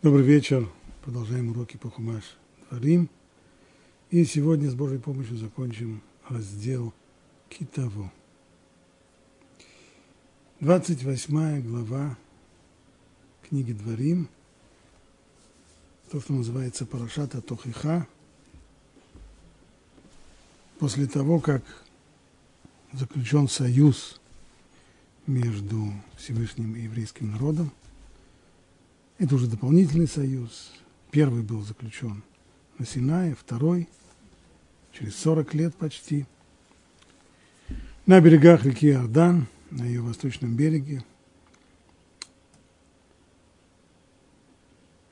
Добрый вечер. Продолжаем уроки по Хумаш Дворим. И сегодня с Божьей помощью закончим раздел Китаво. 28 глава книги Дворим. То, что называется Парашата Тохиха. После того, как заключен союз между Всевышним и еврейским народом, это уже дополнительный союз. Первый был заключен на Синае, второй через 40 лет почти. На берегах реки Иордан, на ее восточном береге.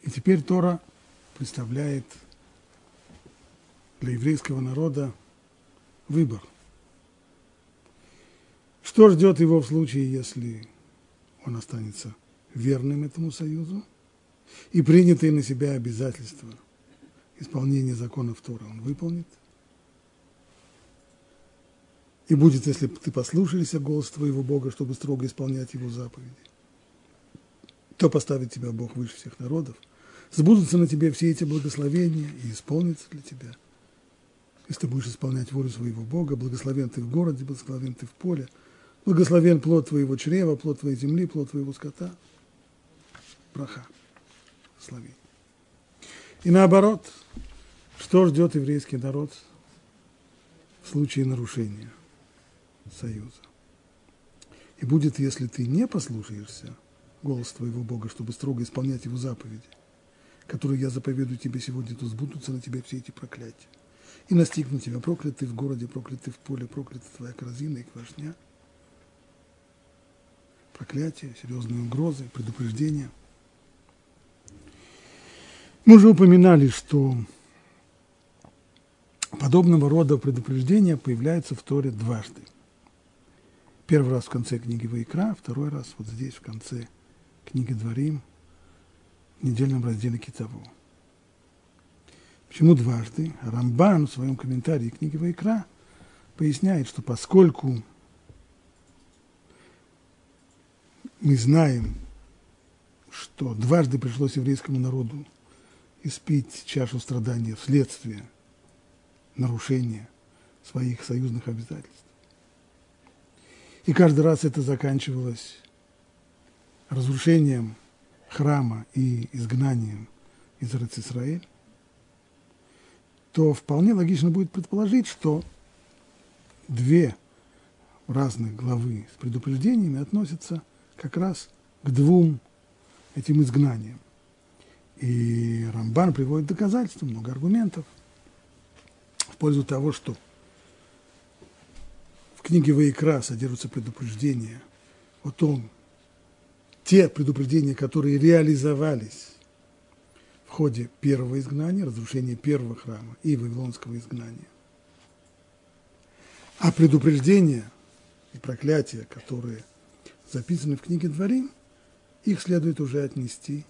И теперь Тора представляет для еврейского народа выбор. Что ждет его в случае, если он останется верным этому союзу – и принятые на себя обязательства исполнения законов Тора он выполнит. И будет, если ты послушаешься голос твоего Бога, чтобы строго исполнять его заповеди, то поставит тебя Бог выше всех народов, сбудутся на тебе все эти благословения и исполнится для тебя. Если ты будешь исполнять волю своего Бога, благословен ты в городе, благословен ты в поле, благословен плод твоего чрева, плод твоей земли, плод твоего скота. Браха благословений. И наоборот, что ждет еврейский народ в случае нарушения союза? И будет, если ты не послушаешься голос твоего Бога, чтобы строго исполнять его заповеди, которые я заповедую тебе сегодня, то сбудутся на тебя все эти проклятия. И настигнут тебя проклятый в городе, проклятый в поле, проклята твоя корзина и квашня. Проклятие, серьезные угрозы, предупреждения – мы уже упоминали, что подобного рода предупреждения появляются в Торе дважды. Первый раз в конце книги Вайкра, второй раз вот здесь, в конце книги Дворим, в недельном разделе Китаво. Почему дважды? Рамбан в своем комментарии книги Вайкра поясняет, что поскольку мы знаем, что дважды пришлось еврейскому народу испить чашу страдания вследствие нарушения своих союзных обязательств. И каждый раз это заканчивалось разрушением храма и изгнанием из Израиль, то вполне логично будет предположить, что две разных главы с предупреждениями относятся как раз к двум этим изгнаниям. И Рамбан приводит доказательства, много аргументов в пользу того, что в книге Ваикра содержатся предупреждения о том, те предупреждения, которые реализовались в ходе первого изгнания, разрушения первого храма и Вавилонского изгнания. А предупреждения и проклятия, которые записаны в книге Дворим, их следует уже отнести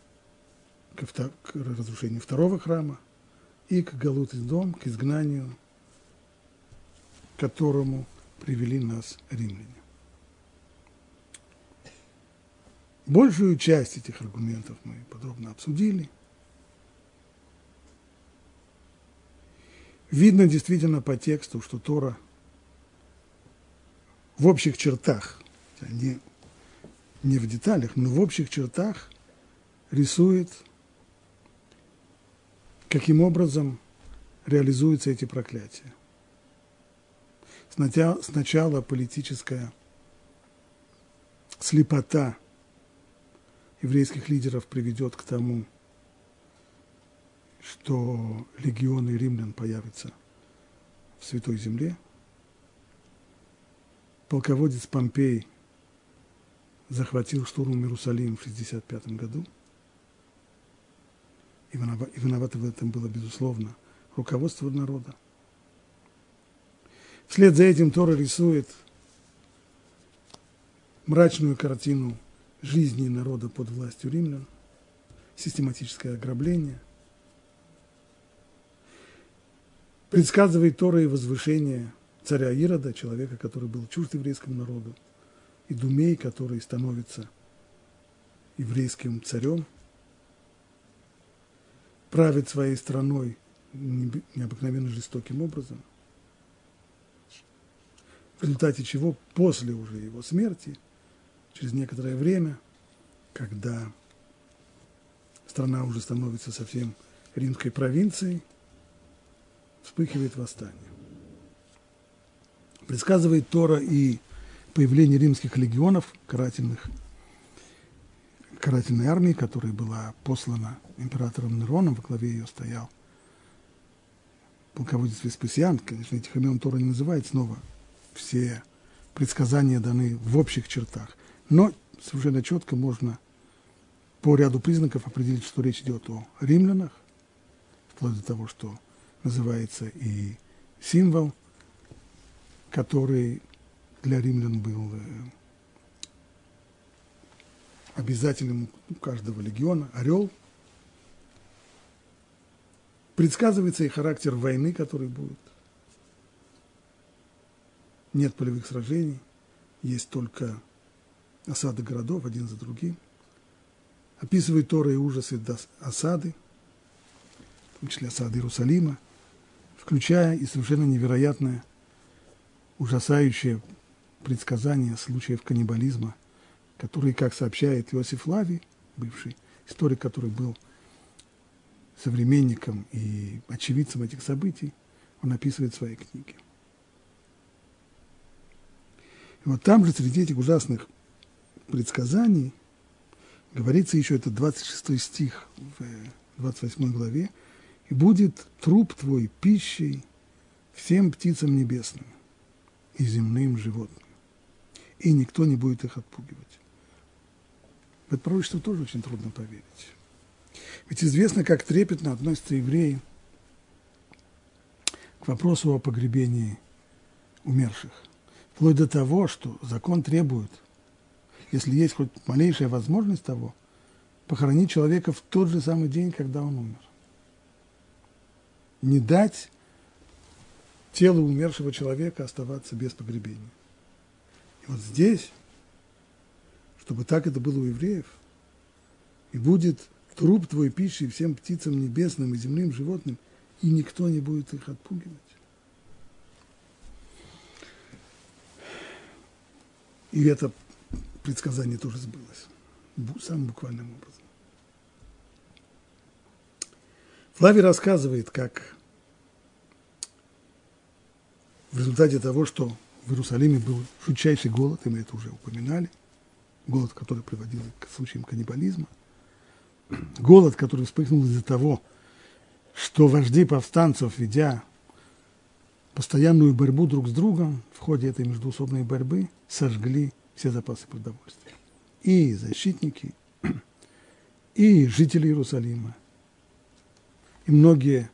к, к разрушению второго храма и к Галут из дом, к изгнанию, к которому привели нас римляне. Большую часть этих аргументов мы подробно обсудили. Видно действительно по тексту, что Тора в общих чертах, не, не в деталях, но в общих чертах рисует каким образом реализуются эти проклятия. Сначала, политическая слепота еврейских лидеров приведет к тому, что легионы римлян появятся в Святой Земле. Полководец Помпей захватил штурмом Иерусалим в 65 году – и виновато в этом было, безусловно, руководство народа. Вслед за этим Тора рисует мрачную картину жизни народа под властью римлян, систематическое ограбление. Предсказывает Тора и возвышение царя Ирода, человека, который был чужд еврейскому народу, и Думей, который становится еврейским царем – правит своей страной необыкновенно жестоким образом, в результате чего после уже его смерти, через некоторое время, когда страна уже становится совсем римской провинцией, вспыхивает восстание. Предсказывает Тора и появление римских легионов, карательных, карательной армии, которая была послана императором Нероном, во главе ее стоял полководец Веспасиан, конечно, этих имен Тора не называет снова, все предсказания даны в общих чертах, но совершенно четко можно по ряду признаков определить, что речь идет о римлянах, вплоть до того, что называется и символ, который для римлян был э, обязательным у каждого легиона, орел. Предсказывается и характер войны, который будет. Нет полевых сражений, есть только осады городов один за другим. Описывает Тора и ужасы осады, в том числе осады Иерусалима, включая и совершенно невероятное, ужасающее предсказания случаев каннибализма, которые, как сообщает Иосиф Лави, бывший историк, который был современником и очевидцем этих событий, он описывает в своей книге. И вот там же, среди этих ужасных предсказаний, говорится еще, это 26 стих в 28 главе, «И будет труп твой пищей всем птицам небесным и земным животным» и никто не будет их отпугивать. В это пророчество тоже очень трудно поверить. Ведь известно, как трепетно относятся евреи к вопросу о погребении умерших. Вплоть до того, что закон требует, если есть хоть малейшая возможность того, похоронить человека в тот же самый день, когда он умер. Не дать телу умершего человека оставаться без погребения. И вот здесь, чтобы так это было у евреев, и будет труп твой пищей всем птицам небесным и земным животным, и никто не будет их отпугивать. И это предсказание тоже сбылось, самым буквальным образом. Флавий рассказывает, как в результате того, что в Иерусалиме был жутчайший голод, и мы это уже упоминали, голод, который приводил к случаям каннибализма, голод, который вспыхнул из-за того, что вожди повстанцев, ведя постоянную борьбу друг с другом, в ходе этой междуусобной борьбы сожгли все запасы продовольствия. И защитники, и жители Иерусалима, и многие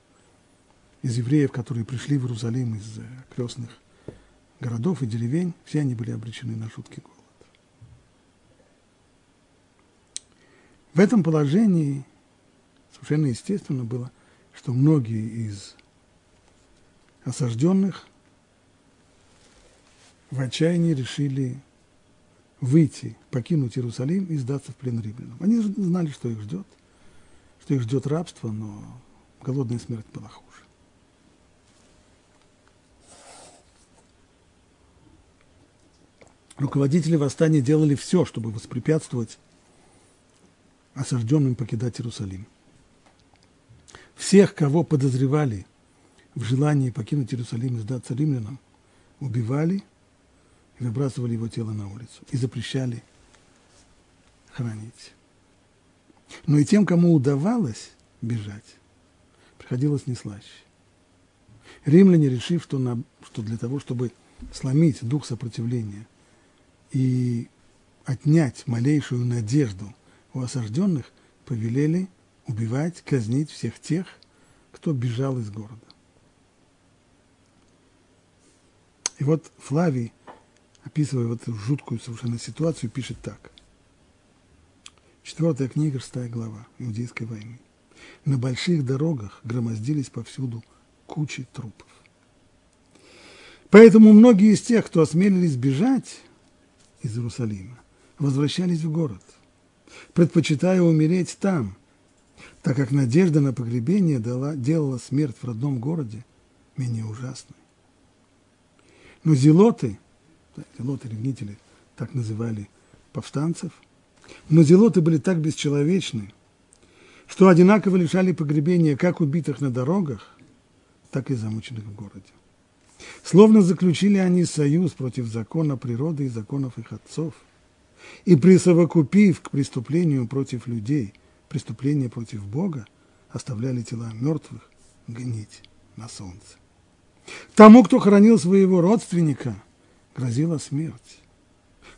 из евреев, которые пришли в Иерусалим из крестных городов и деревень, все они были обречены на жуткий голод. В этом положении совершенно естественно было, что многие из осажденных в отчаянии решили выйти, покинуть Иерусалим и сдаться в плен римлянам. Они знали, что их ждет, что их ждет рабство, но голодная смерть была хуже. руководители восстания делали все, чтобы воспрепятствовать осажденным покидать Иерусалим. Всех, кого подозревали в желании покинуть Иерусалим и сдаться римлянам, убивали и выбрасывали его тело на улицу и запрещали хранить. Но и тем, кому удавалось бежать, приходилось не слаще. Римляне, решив, что, на, что для того, чтобы сломить дух сопротивления, и отнять малейшую надежду у осажденных, повелели убивать, казнить всех тех, кто бежал из города. И вот Флавий, описывая вот эту жуткую совершенно ситуацию, пишет так. Четвертая книга, шестая глава Иудейской войны. На больших дорогах громоздились повсюду кучи трупов. Поэтому многие из тех, кто осмелились бежать, из Иерусалима, возвращались в город, предпочитая умереть там, так как надежда на погребение дала, делала смерть в родном городе менее ужасной. Но зелоты, зелоты, ревнители, так называли повстанцев, но зелоты были так бесчеловечны, что одинаково лишали погребения как убитых на дорогах, так и замученных в городе. Словно заключили они союз против закона природы и законов их отцов, и присовокупив к преступлению против людей преступление против Бога, оставляли тела мертвых гнить на солнце. Тому, кто хоронил своего родственника, грозила смерть.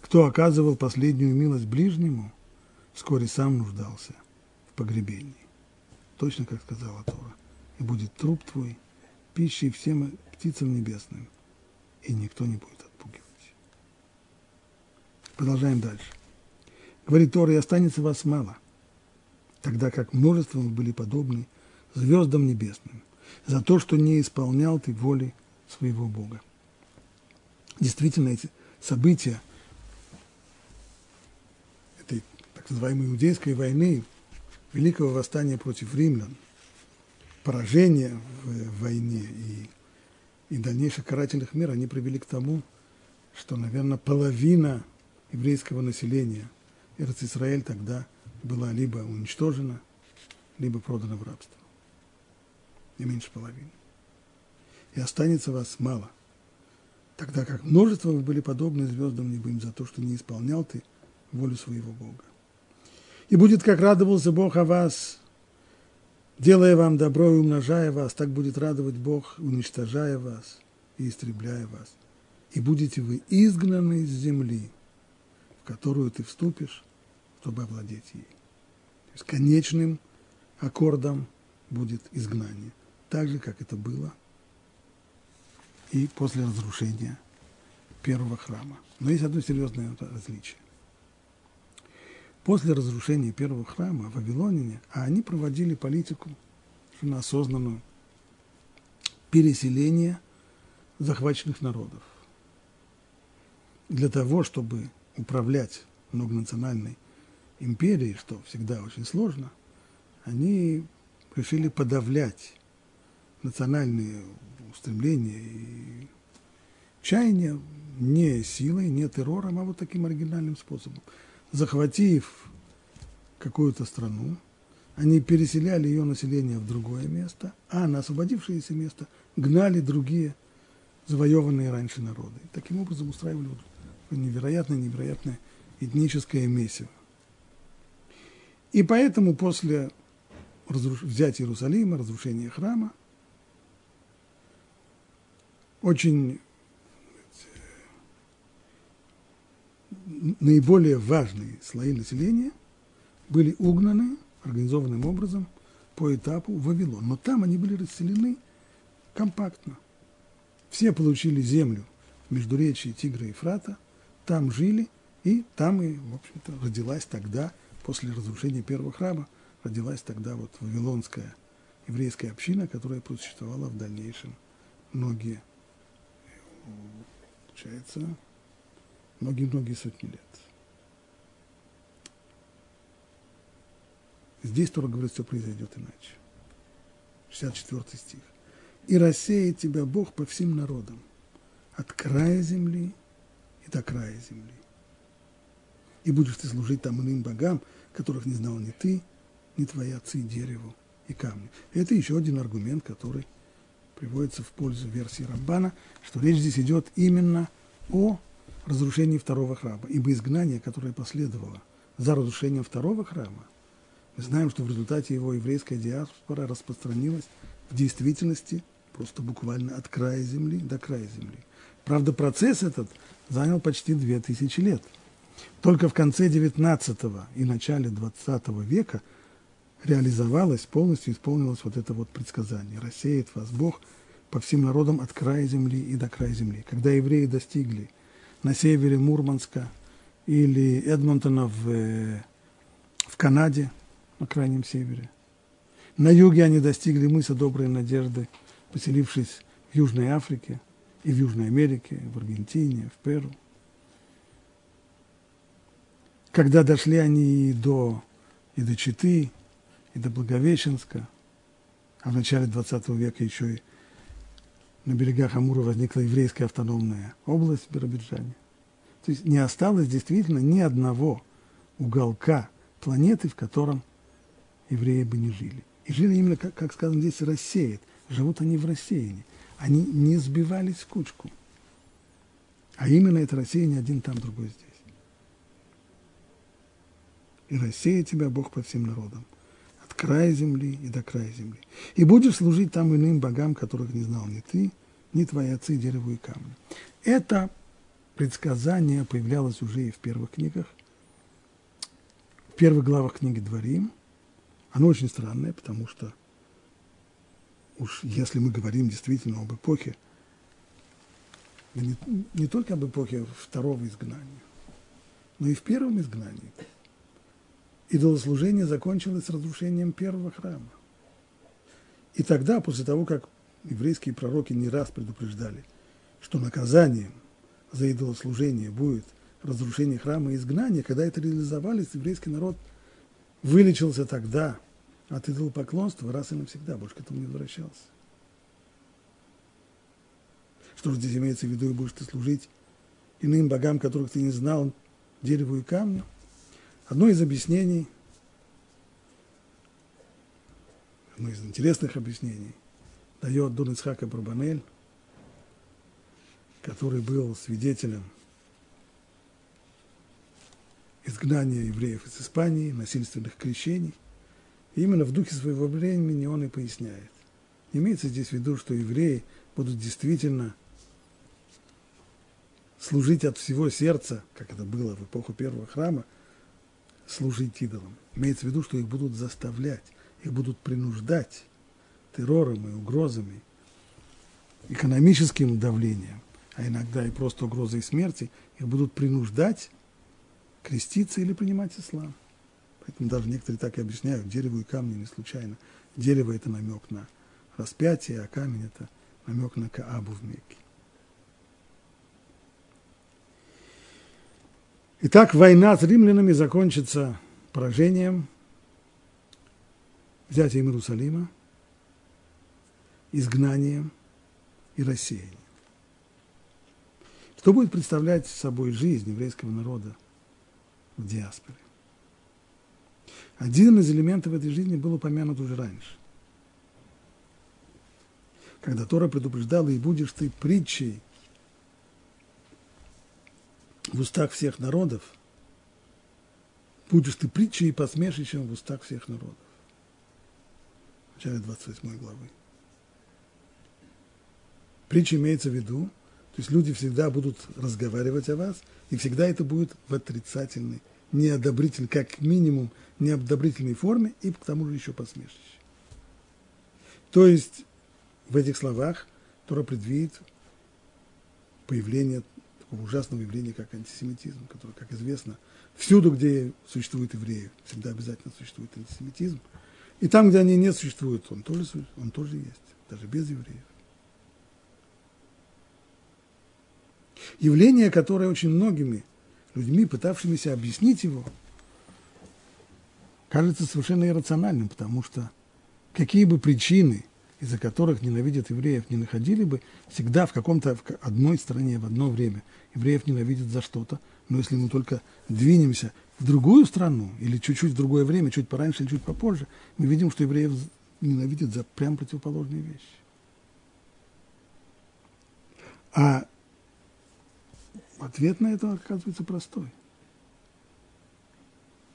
Кто оказывал последнюю милость ближнему, вскоре сам нуждался в погребении. Точно как сказала Тора. И будет труп твой пищей всем птицам небесным, и никто не будет. Продолжаем дальше. Говорит Тора, и останется вас мало, тогда как множеством были подобны звездам небесным, за то, что не исполнял ты воли своего Бога. Действительно, эти события этой так называемой иудейской войны, великого восстания против римлян, поражения в войне и, и дальнейших карательных мер, они привели к тому, что, наверное, половина еврейского населения Израиль тогда была либо уничтожена, либо продана в рабство. Не меньше половины. И останется вас мало, тогда как множество вы были подобны звездам небым за то, что не исполнял ты волю своего Бога. И будет, как радовался Бог о вас, делая вам добро и умножая вас, так будет радовать Бог, уничтожая вас и истребляя вас. И будете вы изгнаны из земли, которую ты вступишь, чтобы овладеть ей. То есть конечным аккордом будет изгнание, так же, как это было и после разрушения первого храма. Но есть одно серьезное различие. После разрушения первого храма в Вавилоне, а они проводили политику совершенно осознанную переселения захваченных народов. Для того, чтобы управлять многонациональной империей, что всегда очень сложно, они решили подавлять национальные устремления и чаяния не силой, не террором, а вот таким оригинальным способом – захватив какую-то страну, они переселяли ее население в другое место, а на освободившееся место гнали другие завоеванные раньше народы. Таким образом устраивали вот невероятное, невероятное этническое месиво. И поэтому после разруш... взятия Иерусалима, разрушения храма, очень наиболее важные слои населения были угнаны организованным образом по этапу в Вавилон. Но там они были расселены компактно. Все получили землю между речи Тигра и Фрата, там жили, и там и, в общем-то, родилась тогда, после разрушения первого храма, родилась тогда вот вавилонская еврейская община, которая просуществовала в дальнейшем многие, получается, многие-многие сотни лет. Здесь Тора говорит, все произойдет иначе. 64 стих. «И рассеет тебя Бог по всем народам, от края земли и до края земли. И будешь ты служить там иным богам, которых не знал ни ты, ни твои отцы, дереву и камню». Это еще один аргумент, который приводится в пользу версии Рамбана, что речь здесь идет именно о разрушении второго храма, ибо изгнание, которое последовало за разрушением второго храма, мы знаем, что в результате его еврейская диаспора распространилась в действительности просто буквально от края земли до края земли. Правда, процесс этот занял почти две тысячи лет. Только в конце XIX и начале XX века реализовалось, полностью исполнилось вот это вот предсказание. Рассеет вас Бог по всем народам от края земли и до края земли. Когда евреи достигли на севере Мурманска или Эдмонтона в, э, в Канаде, на крайнем севере. На юге они достигли мыса Доброй Надежды, поселившись в Южной Африке и в Южной Америке, в Аргентине, в Перу. Когда дошли они и до, и до Читы, и до Благовещенска, а в начале 20 века еще и на берегах Амура возникла еврейская автономная область в Биробиджане. То есть не осталось действительно ни одного уголка планеты, в котором евреи бы не жили. И жили именно, как, сказано здесь, рассеет. Живут они в рассеянии. Они не сбивались в кучку. А именно это рассеяние один там, другой здесь. И рассеет тебя Бог по всем народам, от края земли и до края земли. И будешь служить там иным богам, которых не знал ни ты, ни твои отцы, дереву и камню. Это предсказание появлялось уже и в первых книгах, в первых главах книги Дворим. Оно очень странное, потому что уж если мы говорим действительно об эпохе, не, не только об эпохе второго изгнания, но и в первом изгнании. Идолослужение закончилось разрушением первого храма. И тогда, после того, как еврейские пророки не раз предупреждали, что наказанием за идолослужение будет разрушение храма и изгнание, когда это реализовались, еврейский народ вылечился тогда от идолопоклонства раз и навсегда, больше к этому не возвращался. Что же здесь имеется в виду, и будешь ты служить иным богам, которых ты не знал, дереву и камню? Одно из объяснений, одно из интересных объяснений, дает Дон Ицхака Барбанель, который был свидетелем изгнания евреев из Испании, насильственных крещений. Именно в духе своего времени он и поясняет. имеется здесь в виду, что евреи будут действительно служить от всего сердца, как это было в эпоху первого храма, служить идолам. Имеется в виду, что их будут заставлять, их будут принуждать террором и угрозами, экономическим давлением, а иногда и просто угрозой смерти, их будут принуждать креститься или принимать ислам. Поэтому даже некоторые так и объясняют, дерево и камни не случайно. Дерево – это намек на распятие, а камень – это намек на Каабу в Мекке. Итак, война с римлянами закончится поражением, взятием Иерусалима, изгнанием и рассеянием. Что будет представлять собой жизнь еврейского народа в диаспоре? Один из элементов этой жизни был упомянут уже раньше. Когда Тора предупреждала, и будешь ты притчей в устах всех народов, будешь ты притчей и посмешищем в устах всех народов. В начале 28 главы. Притча имеется в виду, то есть люди всегда будут разговаривать о вас, и всегда это будет в отрицательной, неодобрительной, как минимум, неодобрительной форме, и к тому же еще посмешище. То есть в этих словах Тора предвидит появление такого ужасного явления, как антисемитизм, который, как известно, всюду, где существует евреи, всегда обязательно существует антисемитизм. И там, где они не существуют, он тоже, он тоже есть, даже без евреев. Явление, которое очень многими людьми, пытавшимися объяснить его, кажется совершенно иррациональным, потому что какие бы причины, из-за которых ненавидят евреев, не находили бы, всегда в каком-то в одной стране в одно время евреев ненавидят за что-то, но если мы только двинемся в другую страну или чуть-чуть в другое время, чуть пораньше или чуть попозже, мы видим, что евреев ненавидят за прям противоположные вещи. А Ответ на это оказывается простой.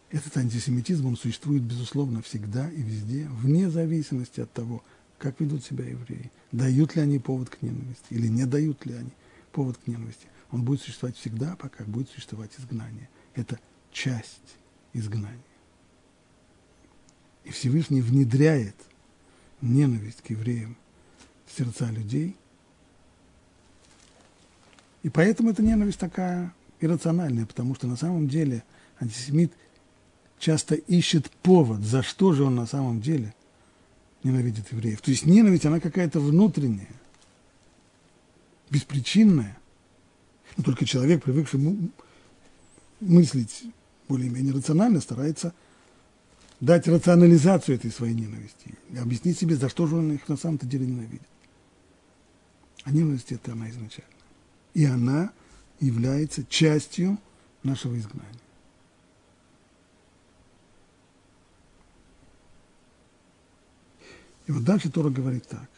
Этот антисемитизм, он существует, безусловно, всегда и везде, вне зависимости от того, как ведут себя евреи, дают ли они повод к ненависти или не дают ли они повод к ненависти. Он будет существовать всегда, пока будет существовать изгнание. Это часть изгнания. И Всевышний внедряет ненависть к евреям в сердца людей – и поэтому эта ненависть такая иррациональная, потому что на самом деле антисемит часто ищет повод, за что же он на самом деле ненавидит евреев. То есть ненависть, она какая-то внутренняя, беспричинная. Но только человек, привыкший мыслить более-менее рационально, старается дать рационализацию этой своей ненависти, объяснить себе, за что же он их на самом-то деле ненавидит. А ненависть – это она изначально. И она является частью нашего изгнания. И вот дальше Тора говорит так.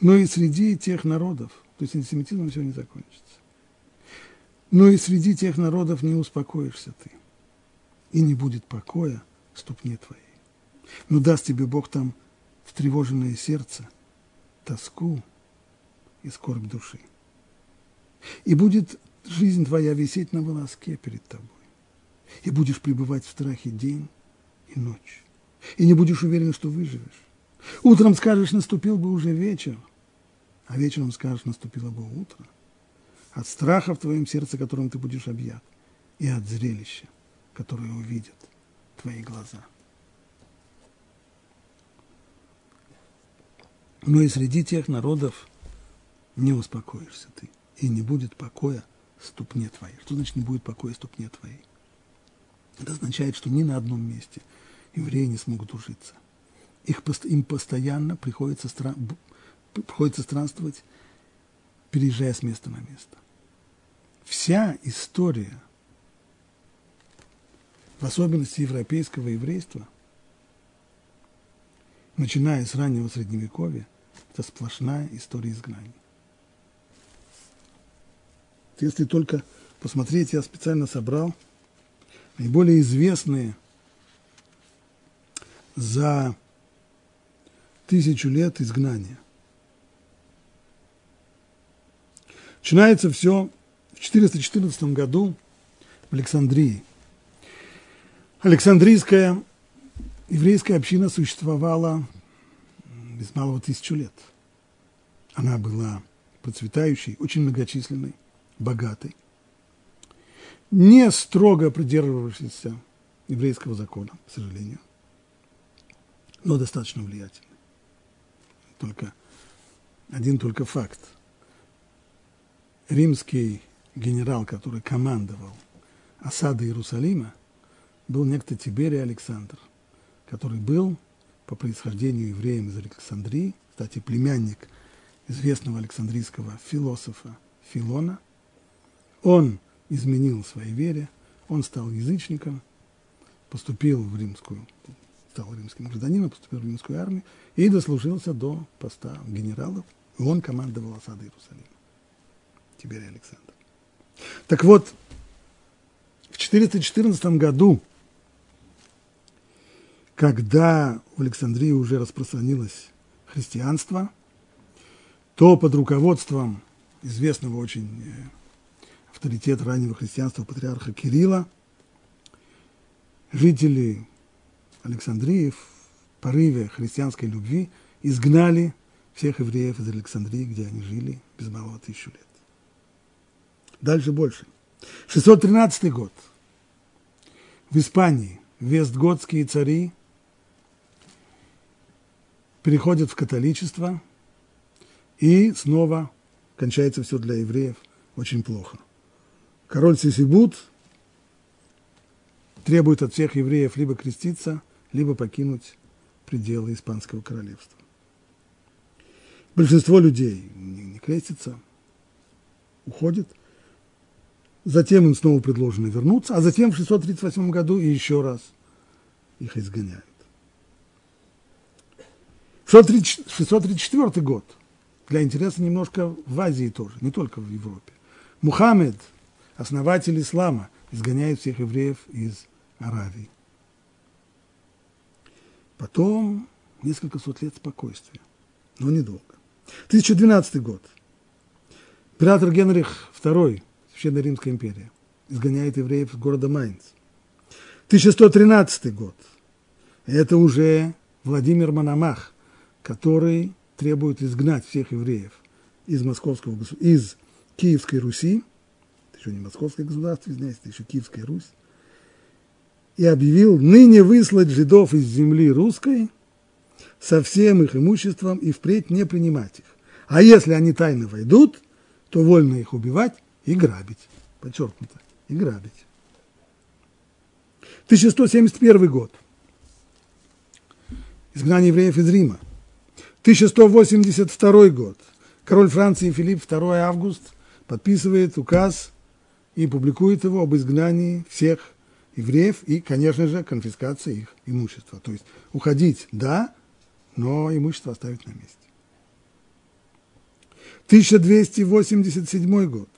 Но и среди тех народов, то есть антисемитизмом все не закончится, но и среди тех народов не успокоишься ты, и не будет покоя ступне твоей. Но даст тебе Бог там встревоженное сердце, тоску и скорбь души. И будет жизнь твоя висеть на волоске перед тобой. И будешь пребывать в страхе день и ночь. И не будешь уверен, что выживешь. Утром скажешь, наступил бы уже вечер, а вечером скажешь, наступило бы утро. От страха в твоем сердце, которым ты будешь объят, и от зрелища, которое увидят твои глаза. Но и среди тех народов не успокоишься ты, и не будет покоя ступне твоей. Что значит не будет покоя ступне твоей? Это означает, что ни на одном месте евреи не смогут ужиться. Их, им постоянно приходится, приходится странствовать, переезжая с места на место. Вся история, в особенности европейского еврейства, начиная с раннего Средневековья, это сплошная история изгнания. Если только посмотреть, я специально собрал наиболее известные за тысячу лет изгнания. Начинается все в 414 году в Александрии. Александрийская еврейская община существовала без малого тысячу лет. Она была процветающей, очень многочисленной, богатой, не строго придерживавшейся еврейского закона, к сожалению, но достаточно влиятельной. Только один только факт. Римский генерал, который командовал осадой Иерусалима, был некто Тиберий Александр, который был по происхождению евреем из Александрии, кстати, племянник известного александрийского философа Филона. Он изменил своей вере, он стал язычником, поступил в римскую, стал римским гражданином, поступил в римскую армию и дослужился до поста генералов, он командовал осадой Иерусалима. Тиберий Александр. Так вот, в 414 году, когда в Александрии уже распространилось христианство, то под руководством известного очень авторитета раннего христианства патриарха Кирилла жители Александрии в порыве христианской любви изгнали всех евреев из Александрии, где они жили без малого тысячу лет. Дальше больше. 613 год. В Испании вестготские цари переходят в католичество, и снова кончается все для евреев очень плохо. Король Сисибут требует от всех евреев либо креститься, либо покинуть пределы Испанского королевства. Большинство людей не крестится, уходит – Затем им снова предложено вернуться, а затем в 638 году и еще раз их изгоняют. 634 год. Для интереса немножко в Азии тоже, не только в Европе. Мухаммед, основатель ислама, изгоняет всех евреев из Аравии. Потом несколько сот лет спокойствия, но недолго. 1012 год. Император Генрих II Священная Римская империя, изгоняет евреев из города Майнц. 1113 год. Это уже Владимир Мономах, который требует изгнать всех евреев из московского из Киевской Руси, еще не московское государство, извиняюсь, это еще Киевская Русь, и объявил ныне выслать жидов из земли русской со всем их имуществом и впредь не принимать их. А если они тайно войдут, то вольно их убивать и грабить. Подчеркнуто. И грабить. 1171 год. Изгнание евреев из Рима. 1182 год. Король Франции Филипп, 2 август, подписывает указ и публикует его об изгнании всех евреев и, конечно же, конфискации их имущества. То есть уходить – да, но имущество оставить на месте. 1287 год.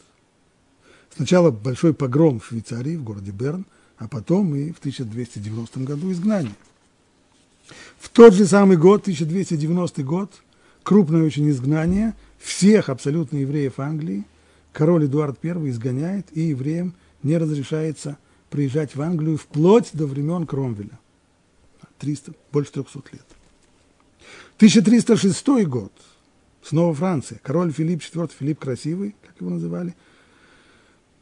Сначала большой погром в Швейцарии, в городе Берн, а потом и в 1290 году изгнание. В тот же самый год, 1290 год, крупное очень изгнание всех абсолютно евреев Англии. Король Эдуард I изгоняет, и евреям не разрешается приезжать в Англию вплоть до времен Кромвеля. 300, больше 300 лет. 1306 год. Снова Франция. Король Филипп IV, Филипп Красивый, как его называли,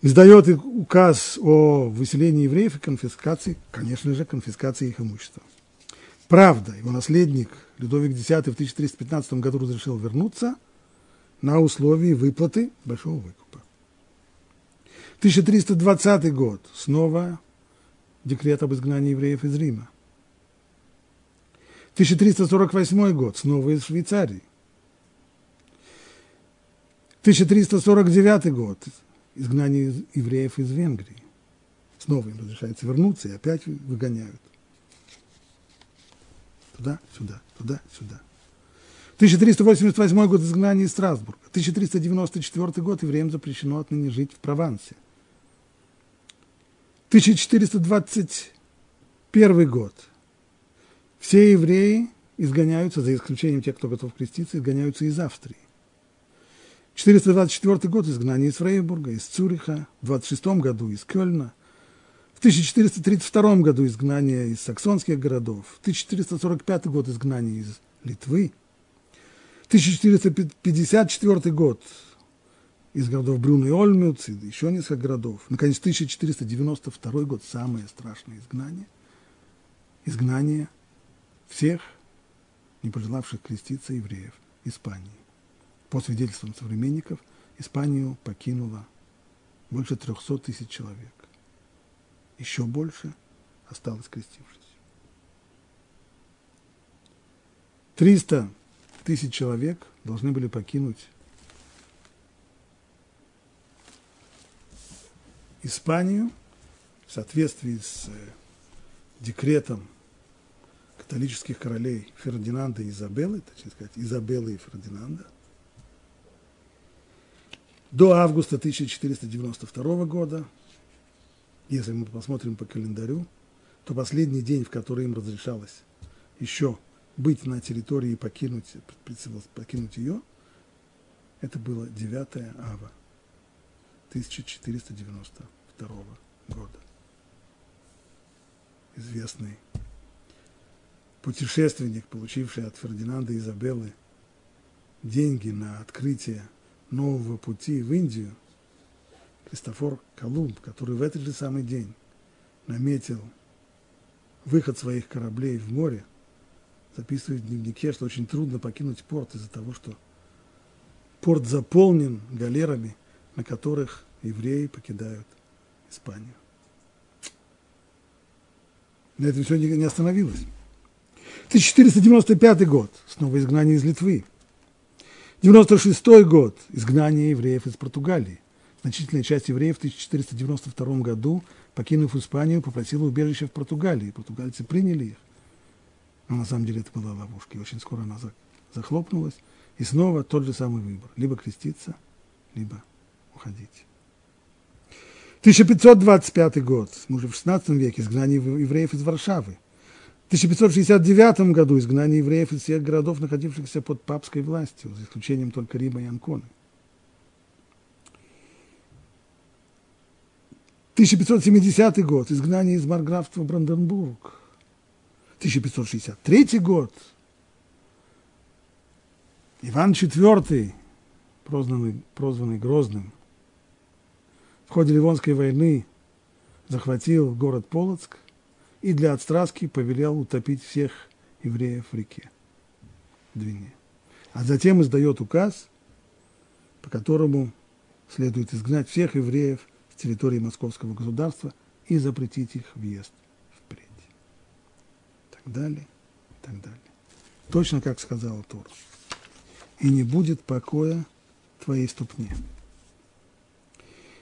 издает указ о выселении евреев и конфискации, конечно же, конфискации их имущества. Правда, его наследник Людовик X в 1315 году разрешил вернуться на условии выплаты большого выкупа. 1320 год. Снова декрет об изгнании евреев из Рима. 1348 год. Снова из Швейцарии. 1349 год. Изгнание евреев из Венгрии. Снова им разрешается вернуться и опять выгоняют. Туда, сюда, туда, сюда. 1388 год изгнания из Страсбурга. 1394 год евреям запрещено отныне жить в Провансе. 1421 год. Все евреи изгоняются, за исключением тех, кто готов креститься, изгоняются из Австрии. 424 год изгнание из Фрейбурга, из Цюриха, в 26 году из Кёльна, в 1432 году изгнание из саксонских городов, в 1445 год изгнание из Литвы, 1454 год из городов Брюн и Ольмюц, и еще несколько городов. Наконец, 1492 год, самое страшное изгнание. Изгнание всех не пожелавших креститься евреев Испании. По свидетельствам современников, Испанию покинуло больше 300 тысяч человек. Еще больше осталось крестившись. 300 тысяч человек должны были покинуть Испанию в соответствии с э, декретом католических королей Фердинанда и Изабеллы, точнее сказать, Изабеллы и Фердинанда, до августа 1492 года, если мы посмотрим по календарю, то последний день, в который им разрешалось еще быть на территории и покинуть, покинуть ее, это было 9 ава 1492 года. Известный путешественник, получивший от Фердинанда и Изабеллы деньги на открытие нового пути в Индию, Христофор Колумб, который в этот же самый день наметил выход своих кораблей в море, записывает в дневнике, что очень трудно покинуть порт из-за того, что порт заполнен галерами, на которых евреи покидают Испанию. На этом все не остановилось. 1495 год, снова изгнание из Литвы. 96 год, изгнание евреев из Португалии. Значительная часть евреев в 1492 году, покинув Испанию, попросила убежище в Португалии. Португальцы приняли их. Но на самом деле это была ловушка. И очень скоро она захлопнулась. И снова тот же самый выбор. Либо креститься, либо уходить. 1525 год, мы уже в 16 веке, изгнание евреев из Варшавы. В 1569 году изгнание евреев из всех городов, находившихся под папской властью, за исключением только Рима и Анконы. 1570 год, изгнание из Марграфства Бранденбург. 1563 год, Иван IV, прозванный, прозванный Грозным, в ходе Ливонской войны захватил город Полоцк и для отстраски повелел утопить всех евреев в реке Двине. А затем издает указ, по которому следует изгнать всех евреев с территории московского государства и запретить их въезд так далее, и так далее. Точно как сказала Тур. И не будет покоя твоей ступне.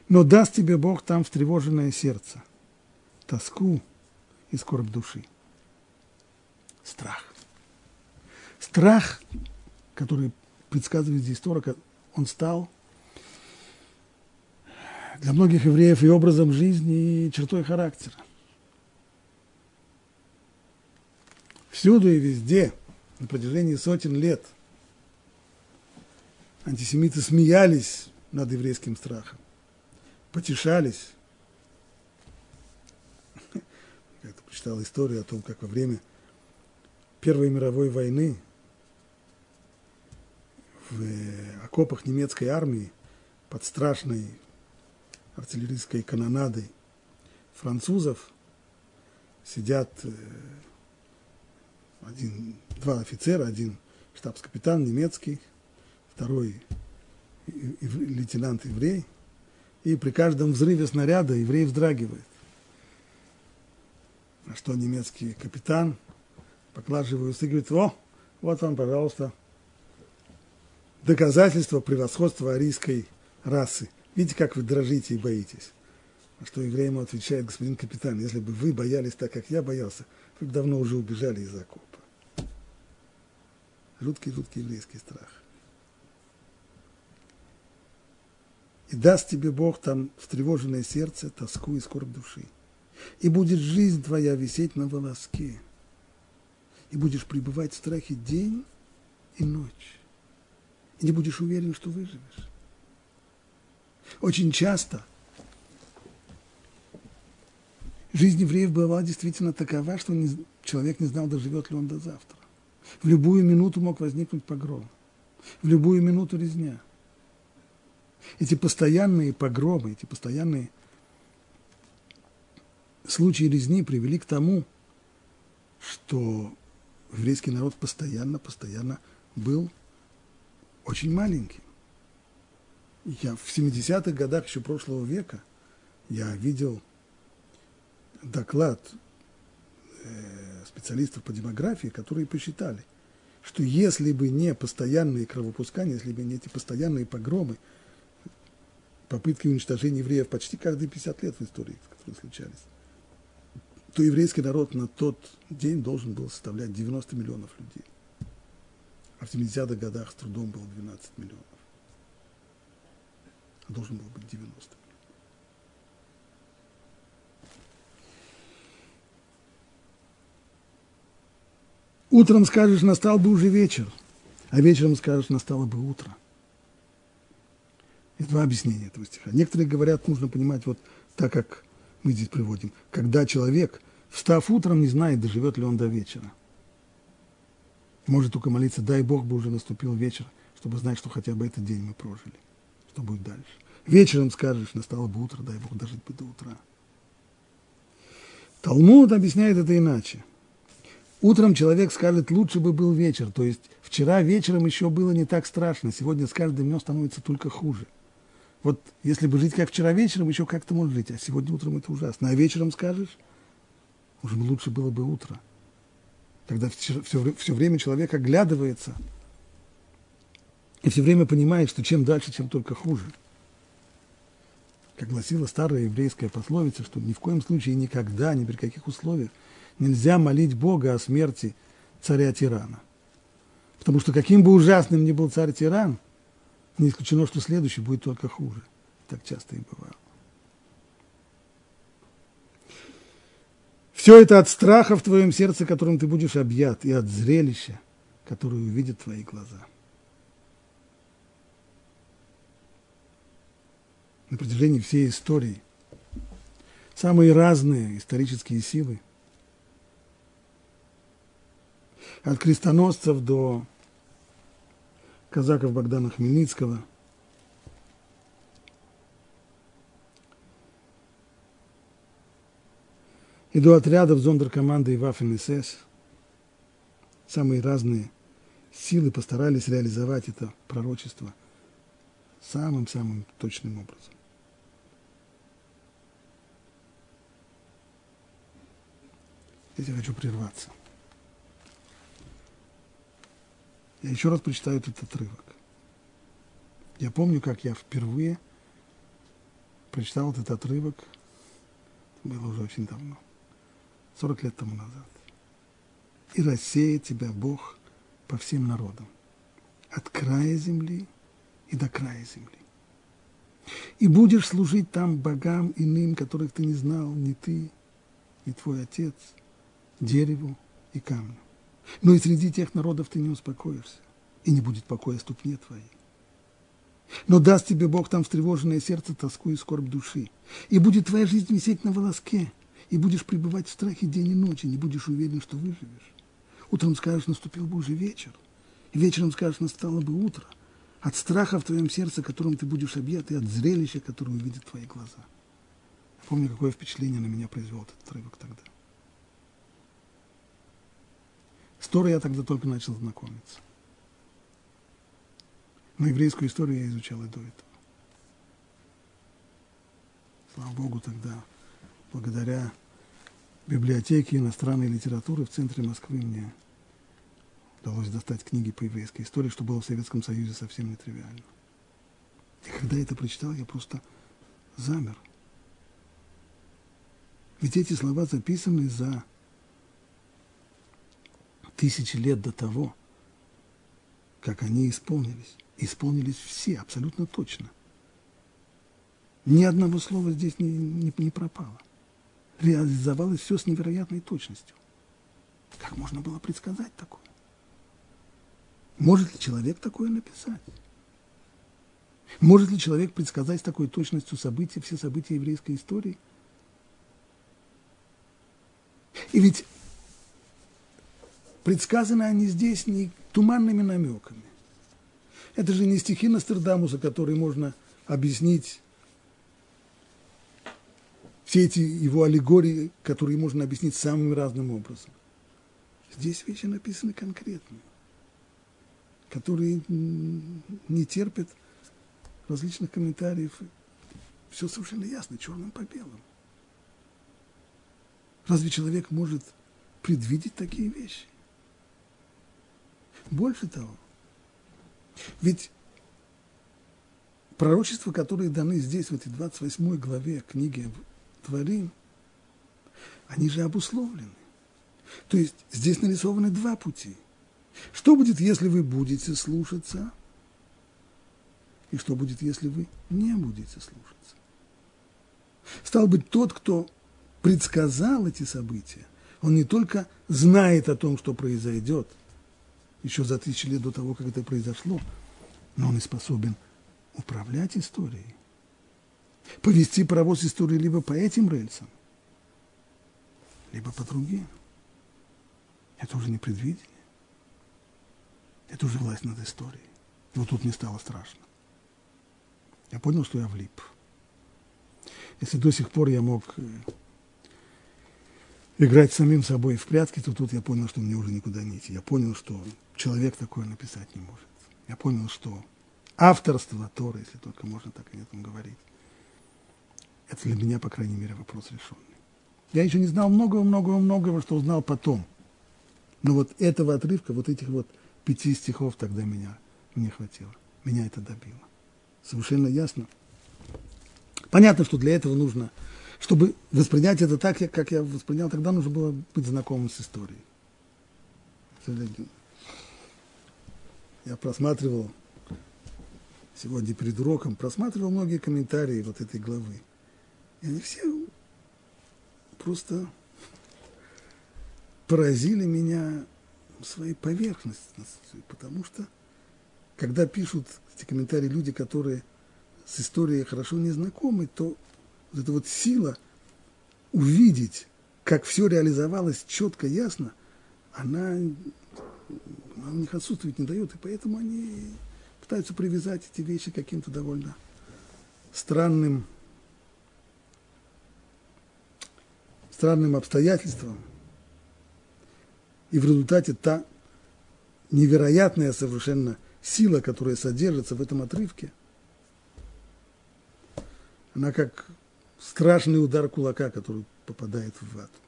Но даст тебе Бог там встревоженное сердце, тоску и скорбь души. Страх. Страх, который предсказывает здесь Тора, он стал для многих евреев и образом жизни, и чертой характера. Всюду и везде, на протяжении сотен лет, антисемиты смеялись над еврейским страхом, потешались. Я прочитал историю о том, как во время Первой мировой войны в окопах немецкой армии под страшной артиллерийской канонадой французов сидят э, один, два офицера, один штабс-капитан немецкий, второй лейтенант еврей, и при каждом взрыве снаряда еврей вздрагивает. На что немецкий капитан, поглаживая усы, говорит, о, вот вам, пожалуйста, доказательство превосходства арийской расы. Видите, как вы дрожите и боитесь. А что еврей ему отвечает, господин капитан, если бы вы боялись так, как я боялся, вы бы давно уже убежали из окопа. Жуткий-жуткий еврейский страх. И даст тебе Бог там встревоженное сердце, тоску и скорбь души. И будет жизнь твоя висеть на волоске. И будешь пребывать в страхе день и ночь. И не будешь уверен, что выживешь. Очень часто жизнь евреев была действительно такова, что человек не знал, доживет ли он до завтра. В любую минуту мог возникнуть погром. В любую минуту резня. Эти постоянные погромы, эти постоянные случаи резни привели к тому, что еврейский народ постоянно, постоянно был очень маленьким. Я в 70-х годах еще прошлого века я видел доклад э, специалистов по демографии, которые посчитали, что если бы не постоянные кровопускания, если бы не эти постоянные погромы, попытки уничтожения евреев почти каждые 50 лет в истории, которые случались, то еврейский народ на тот день должен был составлять 90 миллионов людей. А в 70-х годах с трудом было 12 миллионов. А должен был быть 90. Утром скажешь, настал бы уже вечер, а вечером скажешь, настало бы утро. Это два объяснения этого стиха. Некоторые говорят, нужно понимать вот так, как мы здесь приводим. Когда человек, встав утром, не знает, доживет ли он до вечера. Может только молиться, дай Бог бы уже наступил вечер, чтобы знать, что хотя бы этот день мы прожили. Что будет дальше. Вечером скажешь, настало бы утро, дай Бог дожить бы до утра. Талмуд объясняет это иначе – Утром человек скажет, лучше бы был вечер. То есть вчера вечером еще было не так страшно, сегодня с каждым днем становится только хуже. Вот если бы жить как вчера вечером, еще как-то можно жить, а сегодня утром это ужасно. А вечером скажешь, уже лучше было бы утро. Когда все, все, все время человек оглядывается и все время понимает, что чем дальше, тем только хуже. Как гласила старая еврейская пословица, что ни в коем случае никогда, ни при каких условиях нельзя молить Бога о смерти царя-тирана. Потому что каким бы ужасным ни был царь-тиран, не исключено, что следующий будет только хуже. Так часто и бывало. Все это от страха в твоем сердце, которым ты будешь объят, и от зрелища, которое увидят твои глаза. На протяжении всей истории самые разные исторические силы – от крестоносцев до казаков Богдана Хмельницкого. И до отрядов зондеркоманды и Waffen-СС. Самые разные силы постарались реализовать это пророчество самым-самым точным образом. Здесь я хочу прерваться. Я еще раз прочитаю этот отрывок. Я помню, как я впервые прочитал этот отрывок, это было уже очень давно, 40 лет тому назад. «И рассеет тебя Бог по всем народам, от края земли и до края земли. И будешь служить там богам иным, которых ты не знал, ни ты, ни твой отец, дереву и камню. Но и среди тех народов ты не успокоишься, и не будет покоя ступне твоей. Но даст тебе Бог там встревоженное сердце, тоску и скорбь души. И будет твоя жизнь висеть на волоске, и будешь пребывать в страхе день и ночь, и не будешь уверен, что выживешь. Утром скажешь, наступил бы уже вечер, и вечером скажешь, настало бы утро. От страха в твоем сердце, которым ты будешь объят, и от зрелища, которое увидят твои глаза. Я помню, какое впечатление на меня произвел этот отрывок тогда. С Торой я тогда только начал знакомиться. Но еврейскую историю я изучал и до этого. Слава Богу, тогда, благодаря библиотеке иностранной литературы в центре Москвы мне удалось достать книги по еврейской истории, что было в Советском Союзе совсем нетривиально. И когда это прочитал, я просто замер. Ведь эти слова записаны за тысячи лет до того, как они исполнились. Исполнились все, абсолютно точно. Ни одного слова здесь не, не, не пропало. Реализовалось все с невероятной точностью. Как можно было предсказать такое? Может ли человек такое написать? Может ли человек предсказать с такой точностью события, все события еврейской истории? И ведь предсказаны они здесь не туманными намеками. Это же не стихи Нострадамуса, которые можно объяснить, все эти его аллегории, которые можно объяснить самым разным образом. Здесь вещи написаны конкретные которые не терпят различных комментариев. Все совершенно ясно, черным по белому. Разве человек может предвидеть такие вещи? Больше того, ведь пророчества, которые даны здесь, в этой 28 главе книги Творим, они же обусловлены. То есть здесь нарисованы два пути – что будет, если вы будете слушаться? И что будет, если вы не будете слушаться? Стал быть, тот, кто предсказал эти события, он не только знает о том, что произойдет, еще за тысячи лет до того, как это произошло, но он и способен управлять историей. Повести паровоз истории либо по этим рельсам, либо по другим. Это уже не предвидение. Это уже власть над историей. И вот тут мне стало страшно. Я понял, что я влип. Если до сих пор я мог э, играть самим собой в прятки, то тут я понял, что мне уже никуда не идти. Я понял, что человек такое написать не может. Я понял, что авторство Торы, если только можно так о этом говорить, это для меня, по крайней мере, вопрос решенный. Я еще не знал многого-многого-многого, что узнал потом. Но вот этого отрывка, вот этих вот пяти стихов тогда меня мне хватило. Меня это добило. Совершенно ясно. Понятно, что для этого нужно, чтобы воспринять это так, как я воспринял, тогда нужно было быть знакомым с историей. Я просматривал сегодня перед уроком, просматривал многие комментарии вот этой главы. И они все просто поразили меня своей поверхностностью, потому что когда пишут эти комментарии люди, которые с историей хорошо не знакомы, то вот эта вот сила увидеть, как все реализовалось четко, ясно, она, она у них отсутствовать не дает, и поэтому они пытаются привязать эти вещи к каким-то довольно странным, странным обстоятельствам, и в результате та невероятная совершенно сила, которая содержится в этом отрывке, она как страшный удар кулака, который попадает в вату.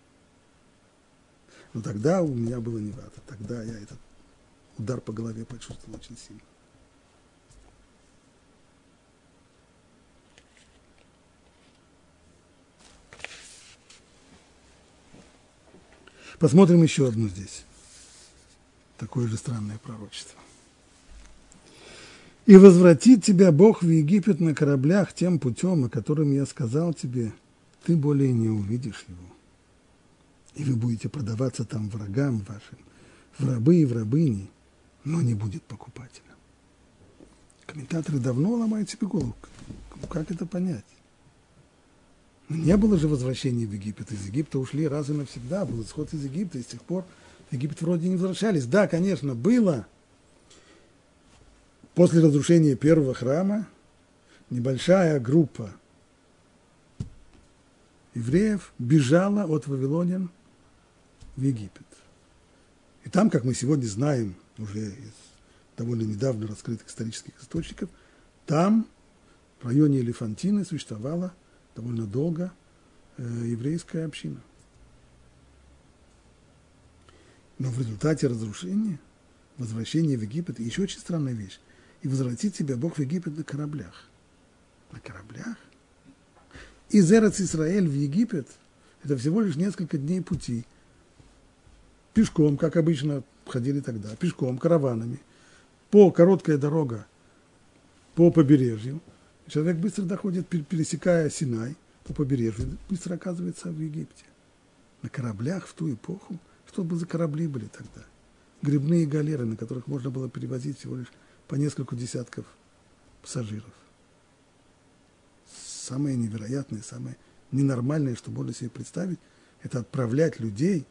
Но тогда у меня было не вата, тогда я это удар по голове почувствовал очень сильно. Посмотрим еще одно здесь. Такое же странное пророчество. «И возвратит тебя Бог в Египет на кораблях тем путем, о котором я сказал тебе, ты более не увидишь его. И вы будете продаваться там врагам вашим, в рабы и в рабыни, но не будет покупателя». Комментаторы давно ломают себе голову. Как это понять? Не было же возвращения в Египет. Из Египта ушли раз и навсегда. Был исход из Египта, и с тех пор в Египет вроде не возвращались. Да, конечно, было. После разрушения первого храма небольшая группа евреев бежала от Вавилонян в Египет. И там, как мы сегодня знаем, уже из довольно недавно раскрытых исторических источников, там, в районе Элефантины, существовала довольно долго э, еврейская община. Но в результате разрушения, возвращения в Египет, еще очень странная вещь. И возвратит тебя Бог в Египет на кораблях. На кораблях? Из Израиль в Египет – это всего лишь несколько дней пути. Пешком, как обычно ходили тогда, пешком, караванами. По короткая дорога по побережью – Человек быстро доходит, пересекая Синай по побережью, быстро оказывается в Египте. На кораблях в ту эпоху, что бы за корабли были тогда? Грибные галеры, на которых можно было перевозить всего лишь по несколько десятков пассажиров. Самое невероятное, самое ненормальное, что можно себе представить, это отправлять людей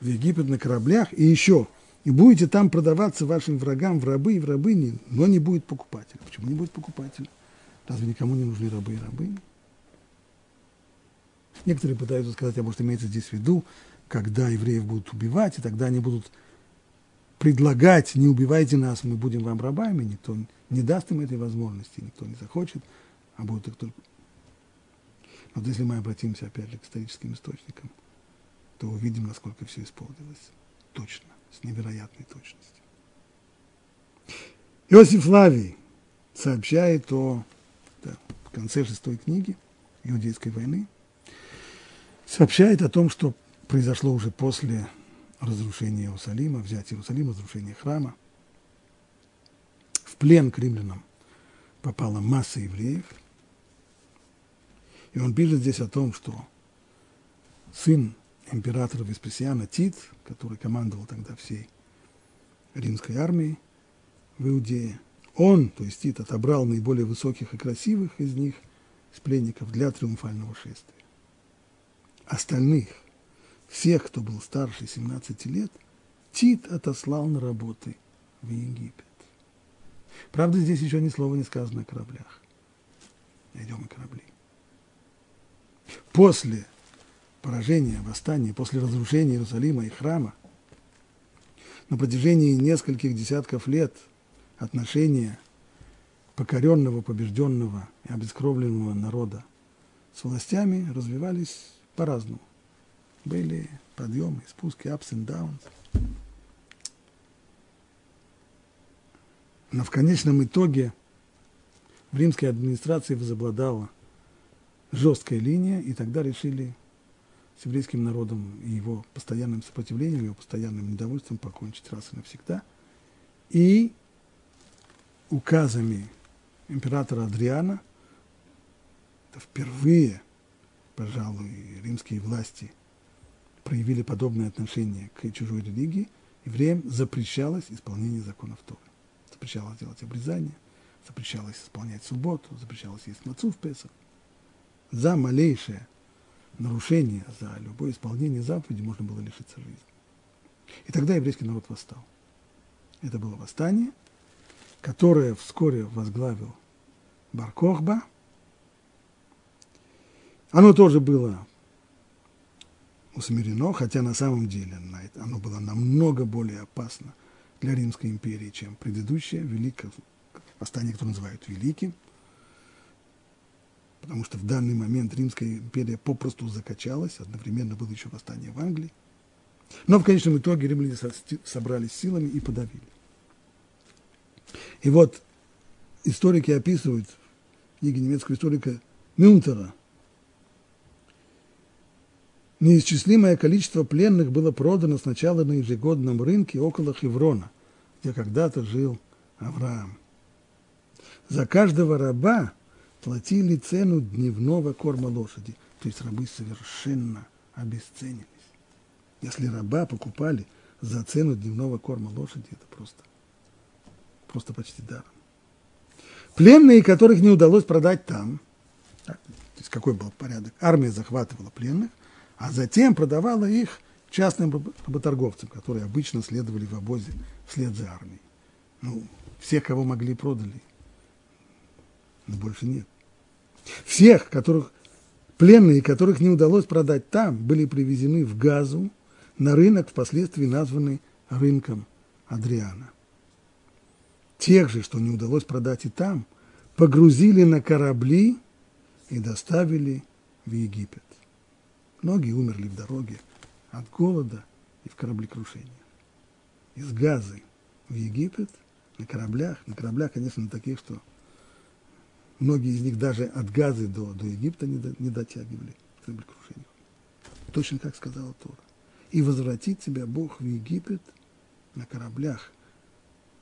в Египет на кораблях и еще – и будете там продаваться вашим врагам в рабы и в рабыни, но не будет покупателя. Почему не будет покупателя? Разве никому не нужны рабы и рабыни? Некоторые пытаются сказать, а может имеется здесь в виду, когда евреев будут убивать, и тогда они будут предлагать, не убивайте нас, мы будем вам рабами, никто не даст им этой возможности, никто не захочет, а будут их только... Вот если мы обратимся опять же к историческим источникам, то увидим, насколько все исполнилось точно с невероятной точностью. Иосиф Лавий сообщает о, да, в конце шестой книги Иудейской войны, сообщает о том, что произошло уже после разрушения Иерусалима, взятия Иерусалима, разрушения храма. В плен к римлянам попала масса евреев. И он пишет здесь о том, что сын императора Веспасиана Тит, который командовал тогда всей римской армией в Иудее, он, то есть Тит, отобрал наиболее высоких и красивых из них, с пленников, для триумфального шествия. Остальных, всех, кто был старше 17 лет, Тит отослал на работы в Египет. Правда, здесь еще ни слова не сказано о кораблях. Найдем и корабли. После поражения, восстания, после разрушения Иерусалима и храма, на протяжении нескольких десятков лет отношения покоренного, побежденного и обескровленного народа с властями развивались по-разному. Были подъемы, спуски, ups and downs. Но в конечном итоге в римской администрации возобладала жесткая линия, и тогда решили с еврейским народом и его постоянным сопротивлением, его постоянным недовольством покончить раз и навсегда. И указами императора Адриана, это впервые, пожалуй, римские власти проявили подобное отношение к чужой религии, евреям запрещалось исполнение законов Торы. Запрещалось делать обрезание, запрещалось исполнять субботу, запрещалось есть мацу в Песах. За малейшее нарушение, за любое исполнение заповеди можно было лишиться жизни. И тогда еврейский народ восстал. Это было восстание, которое вскоре возглавил Баркохба. Оно тоже было усмирено, хотя на самом деле оно было намного более опасно для Римской империи, чем предыдущее великое восстание, которое называют Великим – потому что в данный момент Римская империя попросту закачалась, одновременно было еще восстание в Англии. Но в конечном итоге римляне собрались силами и подавили. И вот историки описывают, книги немецкого историка Мюнтера, неисчислимое количество пленных было продано сначала на ежегодном рынке около Хеврона, где когда-то жил Авраам. За каждого раба платили цену дневного корма лошади, то есть рабы совершенно обесценились. Если раба покупали за цену дневного корма лошади, это просто, просто почти даром. Пленные, которых не удалось продать там, то есть какой был порядок, армия захватывала пленных, а затем продавала их частным работорговцам, которые обычно следовали в обозе вслед за армией. Ну, всех, кого могли, продали, но больше нет. Всех, которых пленные, которых не удалось продать там, были привезены в Газу на рынок, впоследствии названный рынком Адриана. Тех же, что не удалось продать и там, погрузили на корабли и доставили в Египет. Многие умерли в дороге от голода и в кораблекрушениях. Из Газы в Египет на кораблях, на кораблях, конечно, таких, что многие из них даже от Газы до, до Египта не, до, не дотягивали к кораблекрушению. Точно как сказала Тора. И возвратит тебя Бог в Египет на кораблях,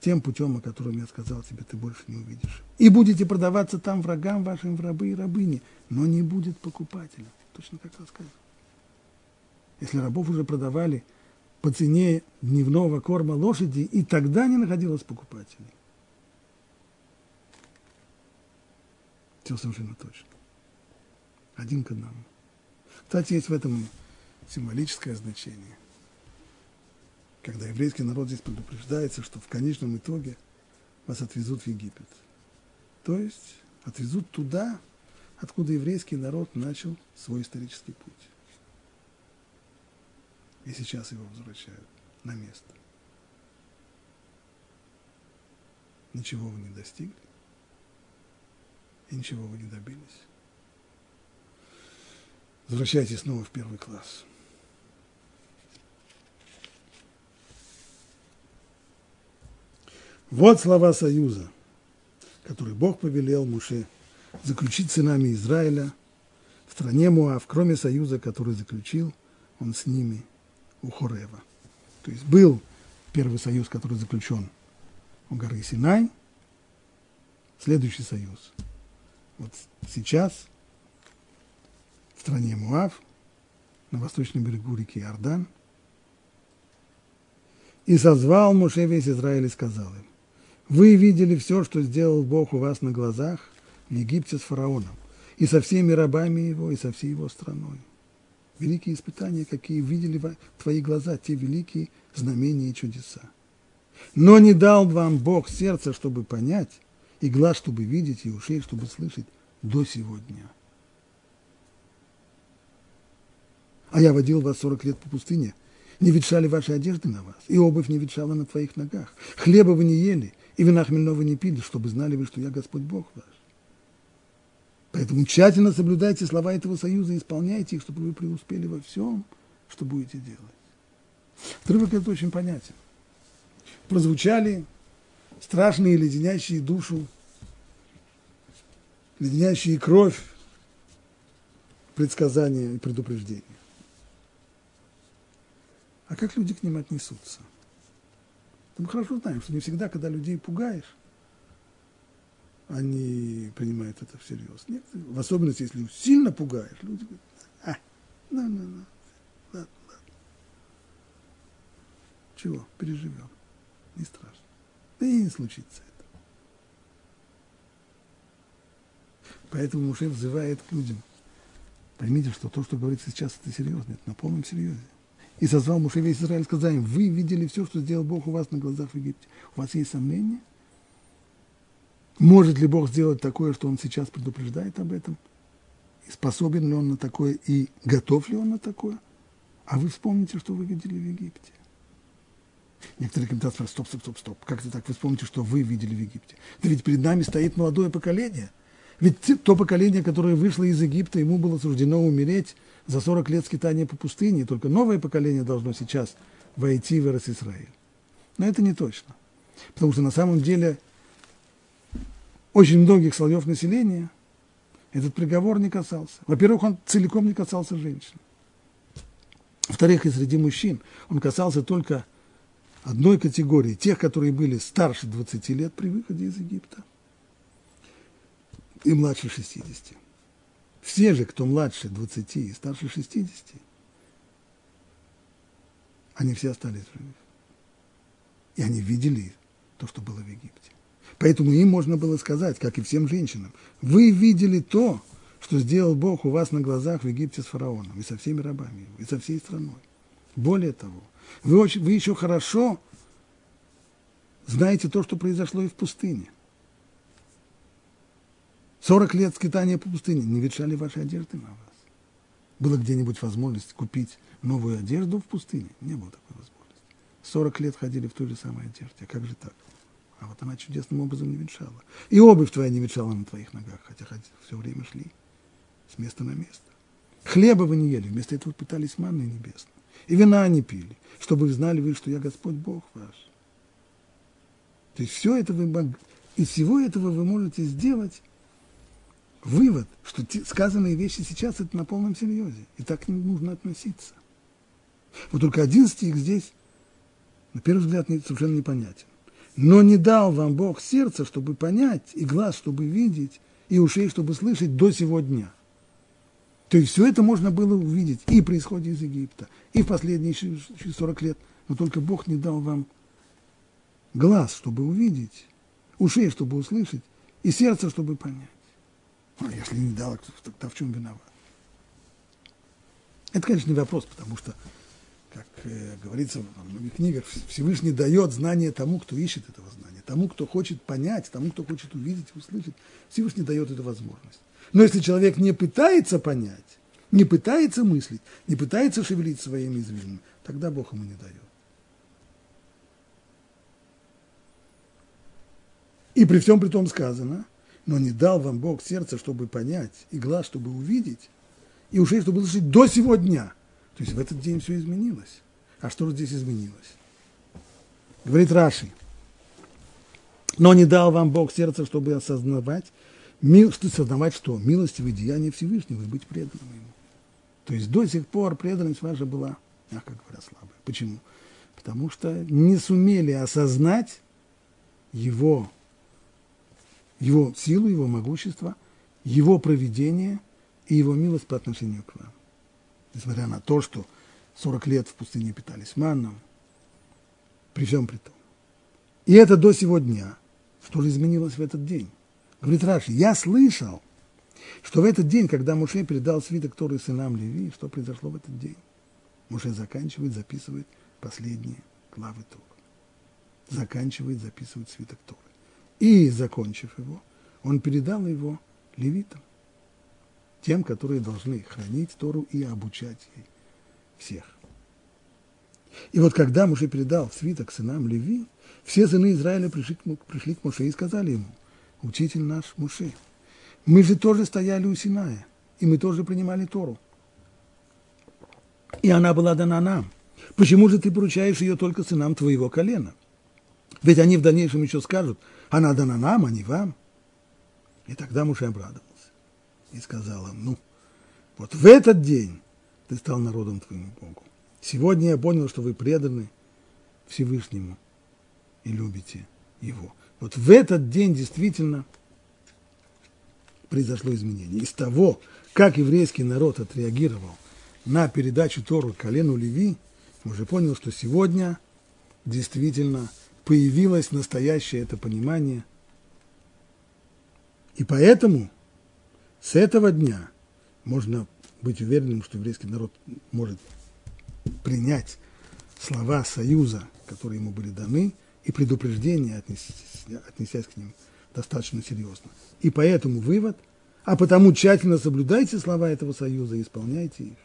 тем путем, о котором я сказал тебе, ты больше не увидишь. И будете продаваться там врагам вашим в рабы и рабыни, но не будет покупателя. Точно как рассказывал. Если рабов уже продавали по цене дневного корма лошади, и тогда не находилось покупателей. Все совершенно точно. Один к одному. Кстати, есть в этом символическое значение. Когда еврейский народ здесь предупреждается, что в конечном итоге вас отвезут в Египет. То есть отвезут туда, откуда еврейский народ начал свой исторический путь. И сейчас его возвращают на место. Ничего вы не достигли. И ничего вы не добились. Возвращайтесь снова в первый класс. Вот слова союза, который Бог повелел Муше заключить сынами Израиля в стране Муав, кроме союза, который заключил он с ними – у Хорева. То есть был первый союз, который заключен у горы Синай, следующий союз. Вот сейчас в стране Муав, на восточном берегу реки Иордан, и созвал Муше весь Израиль и сказал им, вы видели все, что сделал Бог у вас на глазах в Египте с фараоном, и со всеми рабами его, и со всей его страной великие испытания, какие видели твои глаза, те великие знамения и чудеса. Но не дал вам Бог сердца, чтобы понять, и глаз, чтобы видеть, и ушей, чтобы слышать до сегодня. А я водил вас сорок лет по пустыне. Не ветшали ваши одежды на вас, и обувь не ветшала на твоих ногах. Хлеба вы не ели, и вина хмельного не пили, чтобы знали вы, что я Господь Бог ваш. Поэтому тщательно соблюдайте слова этого союза исполняйте их, чтобы вы преуспели во всем, что будете делать. Отрывок этот очень понятен. Прозвучали страшные, леденящие душу, леденящие кровь предсказания и предупреждения. А как люди к ним отнесутся? Мы хорошо знаем, что не всегда, когда людей пугаешь, они принимают это всерьез. Нет, в особенности, если сильно пугаешь, люди говорят, а, ну, ну, ну, ладно, ладно. Чего, переживем, не страшно. Да и не случится это. Поэтому Муше взывает к людям. Поймите, что то, что говорится сейчас, это серьезно, это на полном серьезе. И созвал Муше весь Израиль, сказал им, вы видели все, что сделал Бог у вас на глазах в Египте. У вас есть сомнения? Может ли Бог сделать такое, что Он сейчас предупреждает об этом? И способен ли Он на такое, и готов ли Он на такое? А вы вспомните, что вы видели в Египте. Некоторые комментаторы спрашивают, стоп, стоп, стоп, стоп, как это так? Вы вспомните, что вы видели в Египте. Да ведь перед нами стоит молодое поколение. Ведь то поколение, которое вышло из Египта, ему было суждено умереть за 40 лет скитания по пустыне. Только новое поколение должно сейчас войти в Израиль. Но это не точно. Потому что на самом деле очень многих слоев населения этот приговор не касался. Во-первых, он целиком не касался женщин. Во-вторых, и среди мужчин он касался только одной категории, тех, которые были старше 20 лет при выходе из Египта и младше 60. Все же, кто младше 20 и старше 60, они все остались живы. И они видели то, что было в Египте. Поэтому им можно было сказать, как и всем женщинам, вы видели то, что сделал Бог у вас на глазах в Египте с фараоном, и со всеми рабами и со всей страной. Более того, вы, очень, вы еще хорошо знаете то, что произошло и в пустыне. 40 лет скитания по пустыне не ветшали ваши одежды на вас. Была где-нибудь возможность купить новую одежду в пустыне? Не было такой возможности. 40 лет ходили в той же самой одежде. А как же так? А вот она чудесным образом не ветшала. И обувь твоя не ветшала на твоих ногах, хотя все время шли с места на место. Хлеба вы не ели, вместо этого пытались манной небесной. И вина не пили, чтобы знали вы, что я Господь Бог ваш. То есть все это вы, из всего этого вы можете сделать вывод, что те, сказанные вещи сейчас это на полном серьезе. И так к ним нужно относиться. Вот только один стих здесь, на первый взгляд, совершенно непонятен. Но не дал вам Бог сердца, чтобы понять, и глаз, чтобы видеть, и ушей, чтобы слышать до сего дня. То есть все это можно было увидеть и при исходе из Египта, и в последние 40 лет. Но только Бог не дал вам глаз, чтобы увидеть, ушей, чтобы услышать, и сердце, чтобы понять. А если не дал, тогда в чем виноват? Это, конечно, не вопрос, потому что как э, говорится во многих книгах, Всевышний дает знание тому, кто ищет этого знания, тому, кто хочет понять, тому, кто хочет увидеть, услышать. Всевышний дает эту возможность. Но если человек не пытается понять, не пытается мыслить, не пытается шевелить своими извилинами, тогда Бог ему не дает. И при всем при том сказано, но не дал вам Бог сердце, чтобы понять, и глаз, чтобы увидеть, и ушей, чтобы услышать до сего дня – то есть в этот день все изменилось. А что же здесь изменилось? Говорит Раши. Но не дал вам Бог сердце, чтобы осознавать, мил, что осознавать что? Милостивые деяния Всевышнего и быть преданным Ему. То есть до сих пор преданность ваша была, мягко говоря, слабая. Почему? Потому что не сумели осознать его, его силу, его могущество, его проведение и его милость по отношению к вам несмотря на то, что 40 лет в пустыне питались манном, при всем при том. И это до сего дня. Что же изменилось в этот день? Говорит Раши, я слышал, что в этот день, когда Муше передал свиток Торы сынам Леви, что произошло в этот день? Муше заканчивает, записывает последние главы Торы. Заканчивает, записывает свиток Торы. И, закончив его, он передал его левитам тем, которые должны хранить Тору и обучать ей всех. И вот когда Муше передал свиток сынам Леви, все сыны Израиля пришли, пришли к Муше и сказали ему, учитель наш Муше, мы же тоже стояли у Синая, и мы тоже принимали Тору. И она была дана нам. Почему же ты поручаешь ее только сынам твоего колена? Ведь они в дальнейшем еще скажут, она дана нам, а не вам. И тогда Муше обрадовался и сказала, ну, вот в этот день ты стал народом твоему Богу. Сегодня я понял, что вы преданы Всевышнему и любите Его. Вот в этот день действительно произошло изменение. Из того, как еврейский народ отреагировал на передачу Тору колену Леви, мы уже понял, что сегодня действительно появилось настоящее это понимание. И поэтому с этого дня можно быть уверенным, что еврейский народ может принять слова союза, которые ему были даны, и предупреждения, отнесясь, отнесясь к ним достаточно серьезно. И поэтому вывод, а потому тщательно соблюдайте слова этого союза и исполняйте их.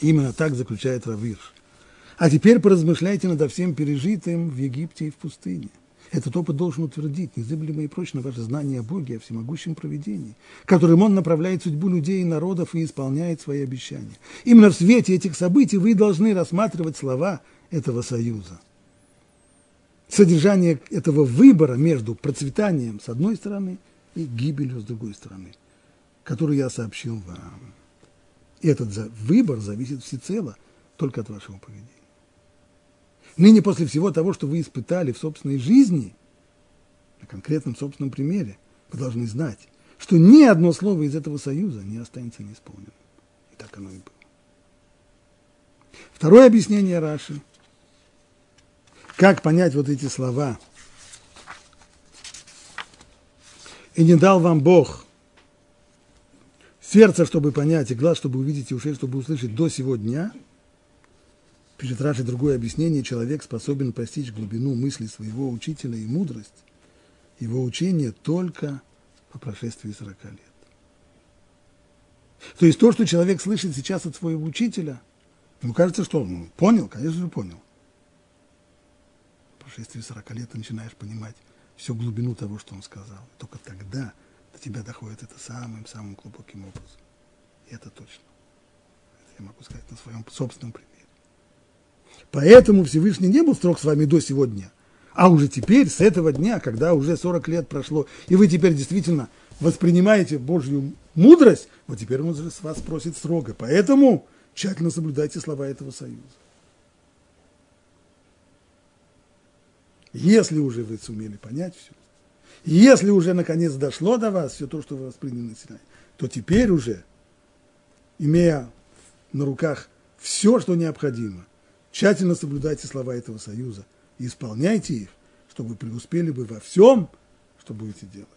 Именно так заключает Равирш. А теперь поразмышляйте над всем пережитым в Египте и в пустыне. Этот опыт должен утвердить незыблемо и прочно ваше знание о Боге, о всемогущем проведении, которым Он направляет судьбу людей и народов и исполняет свои обещания. Именно в свете этих событий вы должны рассматривать слова этого союза. Содержание этого выбора между процветанием с одной стороны и гибелью с другой стороны, который я сообщил вам. И этот выбор зависит всецело только от вашего поведения. Ныне после всего того, что вы испытали в собственной жизни, на конкретном собственном примере, вы должны знать, что ни одно слово из этого союза не останется неисполненным. И так оно и было. Второе объяснение Раши. Как понять вот эти слова? И не дал вам Бог сердце, чтобы понять, и глаз, чтобы увидеть, и ушей, чтобы услышать до сего дня – Пишет Раши другое объяснение, человек способен постичь глубину мысли своего учителя и мудрость, его учение только по прошествии 40 лет. То есть то, что человек слышит сейчас от своего учителя, ему кажется, что он понял, конечно же понял. Прошествии 40 лет ты начинаешь понимать всю глубину того, что он сказал. Только тогда до тебя доходит это самым-самым глубоким образом. И это точно. Это я могу сказать на своем собственном примере. Поэтому Всевышний не был строг с вами до сегодня. А уже теперь, с этого дня, когда уже 40 лет прошло, и вы теперь действительно воспринимаете Божью мудрость, вот теперь он с вас просит строго. Поэтому тщательно соблюдайте слова этого союза. Если уже вы сумели понять все, если уже наконец дошло до вас все то, что вы восприняли на Синай, то теперь уже, имея на руках все, что необходимо – Тщательно соблюдайте слова этого союза и исполняйте их, чтобы преуспели бы во всем, что будете делать.